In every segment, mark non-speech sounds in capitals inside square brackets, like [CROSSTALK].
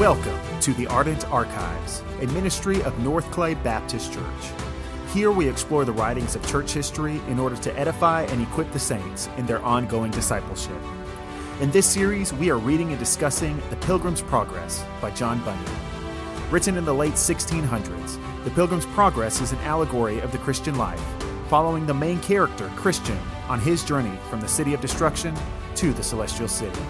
Welcome to the Ardent Archives, a ministry of North Clay Baptist Church. Here we explore the writings of church history in order to edify and equip the saints in their ongoing discipleship. In this series, we are reading and discussing The Pilgrim's Progress by John Bunyan. Written in the late 1600s, The Pilgrim's Progress is an allegory of the Christian life, following the main character, Christian, on his journey from the city of destruction to the celestial city.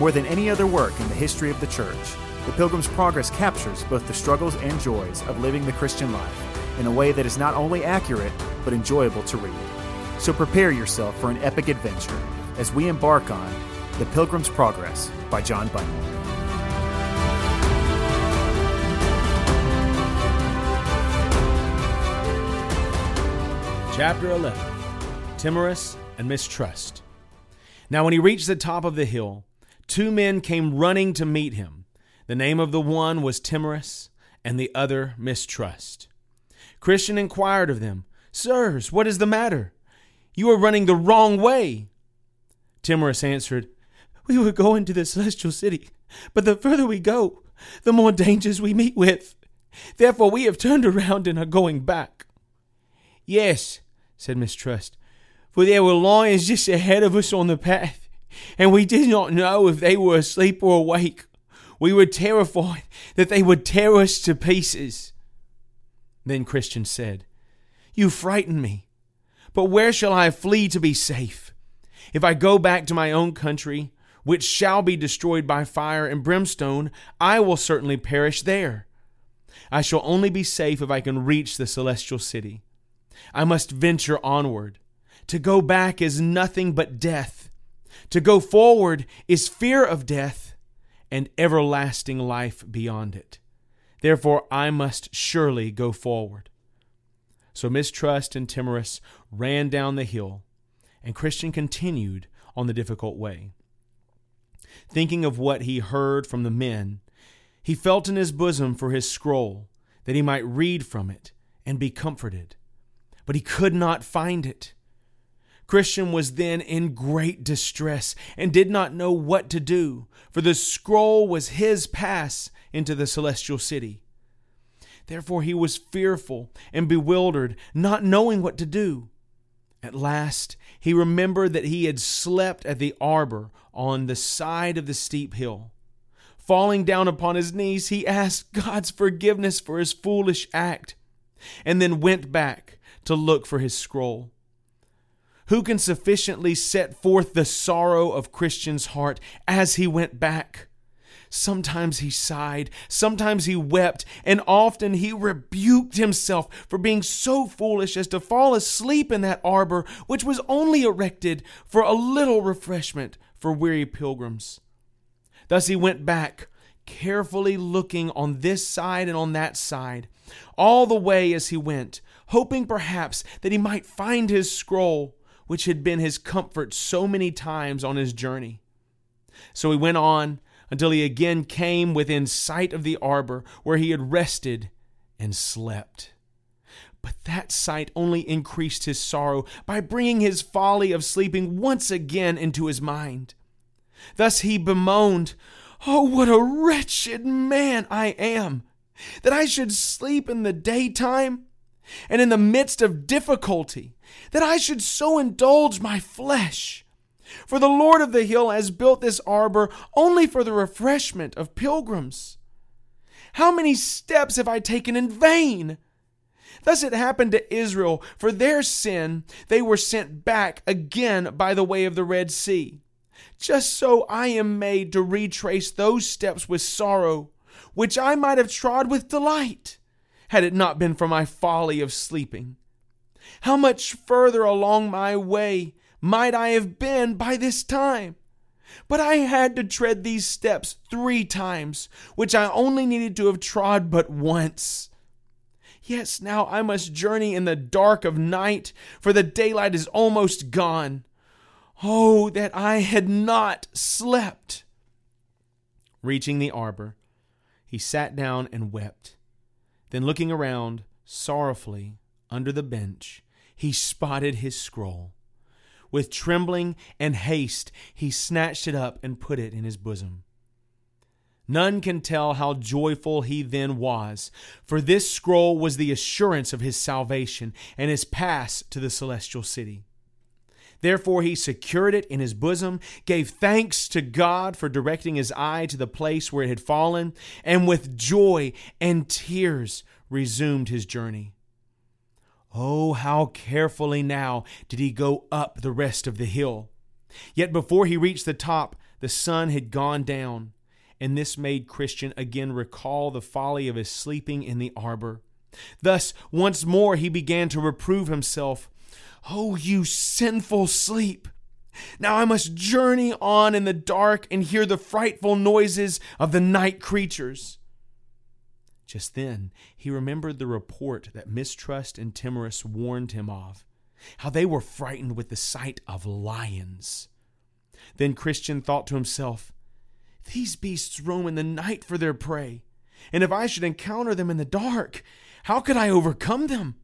More than any other work in the history of the church, the Pilgrim's Progress captures both the struggles and joys of living the Christian life in a way that is not only accurate, but enjoyable to read. So prepare yourself for an epic adventure as we embark on The Pilgrim's Progress by John Bunyan. Chapter 11 Timorous and Mistrust. Now, when he reached the top of the hill, two men came running to meet him. The name of the one was Timorous, and the other Mistrust. Christian inquired of them, Sirs, what is the matter? You are running the wrong way. Timorous answered, We were going to the celestial city, but the further we go, the more dangers we meet with. Therefore, we have turned around and are going back. Yes, said Mistrust, for there were lions just ahead of us on the path, and we did not know if they were asleep or awake. We were terrified [LAUGHS] that they would tear us to pieces. Then Christian said, You frighten me. But where shall I flee to be safe? If I go back to my own country, which shall be destroyed by fire and brimstone, I will certainly perish there. I shall only be safe if I can reach the celestial city. I must venture onward. To go back is nothing but death. To go forward is fear of death and everlasting life beyond it. Therefore, I must surely go forward. So Mistrust and Timorous ran down the hill, and Christian continued on the difficult way. Thinking of what he heard from the men, he felt in his bosom for his scroll, that he might read from it and be comforted but he could not find it. Christian was then in great distress and did not know what to do, for the scroll was his pass into the celestial city. Therefore he was fearful and bewildered, not knowing what to do. At last he remembered that he had slept at the arbor on the side of the steep hill. Falling down upon his knees, he asked God's forgiveness for his foolish act, and then went back to look for his scroll. Who can sufficiently set forth the sorrow of Christian's heart as he went back? Sometimes he sighed, sometimes he wept, and often he rebuked himself for being so foolish as to fall asleep in that arbor which was only erected for a little refreshment for weary pilgrims. Thus he went back, carefully looking on this side and on that side, all the way as he went, hoping perhaps that he might find his scroll, which had been his comfort so many times on his journey. So he went on until he again came within sight of the arbor where he had rested and slept. But that sight only increased his sorrow by bringing his folly of sleeping once again into his mind. Thus he bemoaned, Oh, what a wretched man I am, that I should sleep in the daytime and in the midst of difficulty, that I should so indulge my flesh. For the Lord of the hill has built this arbor only for the refreshment of pilgrims. How many steps have I taken in vain? Thus it happened to Israel. For their sin, they were sent back again by the way of the Red Sea. Just so I am made to retrace those steps with sorrow, which I might have trod with delight had it not been for my folly of sleeping. How much further along my way might I have been by this time? But I had to tread these steps three times, which I only needed to have trod but once. Yes, now I must journey in the dark of night, for the daylight is almost gone. Oh, that I had not slept! Reaching the arbor, he sat down and wept. Then, looking around sorrowfully under the bench, he spotted his scroll. With trembling and haste, he snatched it up and put it in his bosom. None can tell how joyful he then was, for this scroll was the assurance of his salvation and his pass to the celestial city. Therefore, he secured it in his bosom, gave thanks to God for directing his eye to the place where it had fallen, and with joy and tears resumed his journey. Oh, how carefully now did he go up the rest of the hill! Yet before he reached the top, the sun had gone down, and this made Christian again recall the folly of his sleeping in the arbor. Thus, once more he began to reprove himself. Oh, you sinful sleep! Now I must journey on in the dark and hear the frightful noises of the night creatures. Just then he remembered the report that Mistrust and Timorous warned him of, how they were frightened with the sight of lions. Then Christian thought to himself, These beasts roam in the night for their prey, and if I should encounter them in the dark, how could I overcome them?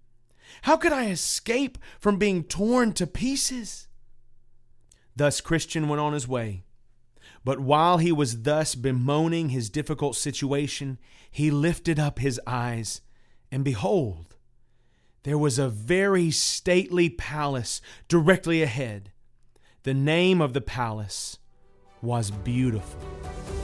How could I escape from being torn to pieces? Thus Christian went on his way. But while he was thus bemoaning his difficult situation, he lifted up his eyes, and behold, there was a very stately palace directly ahead. The name of the palace was Beautiful.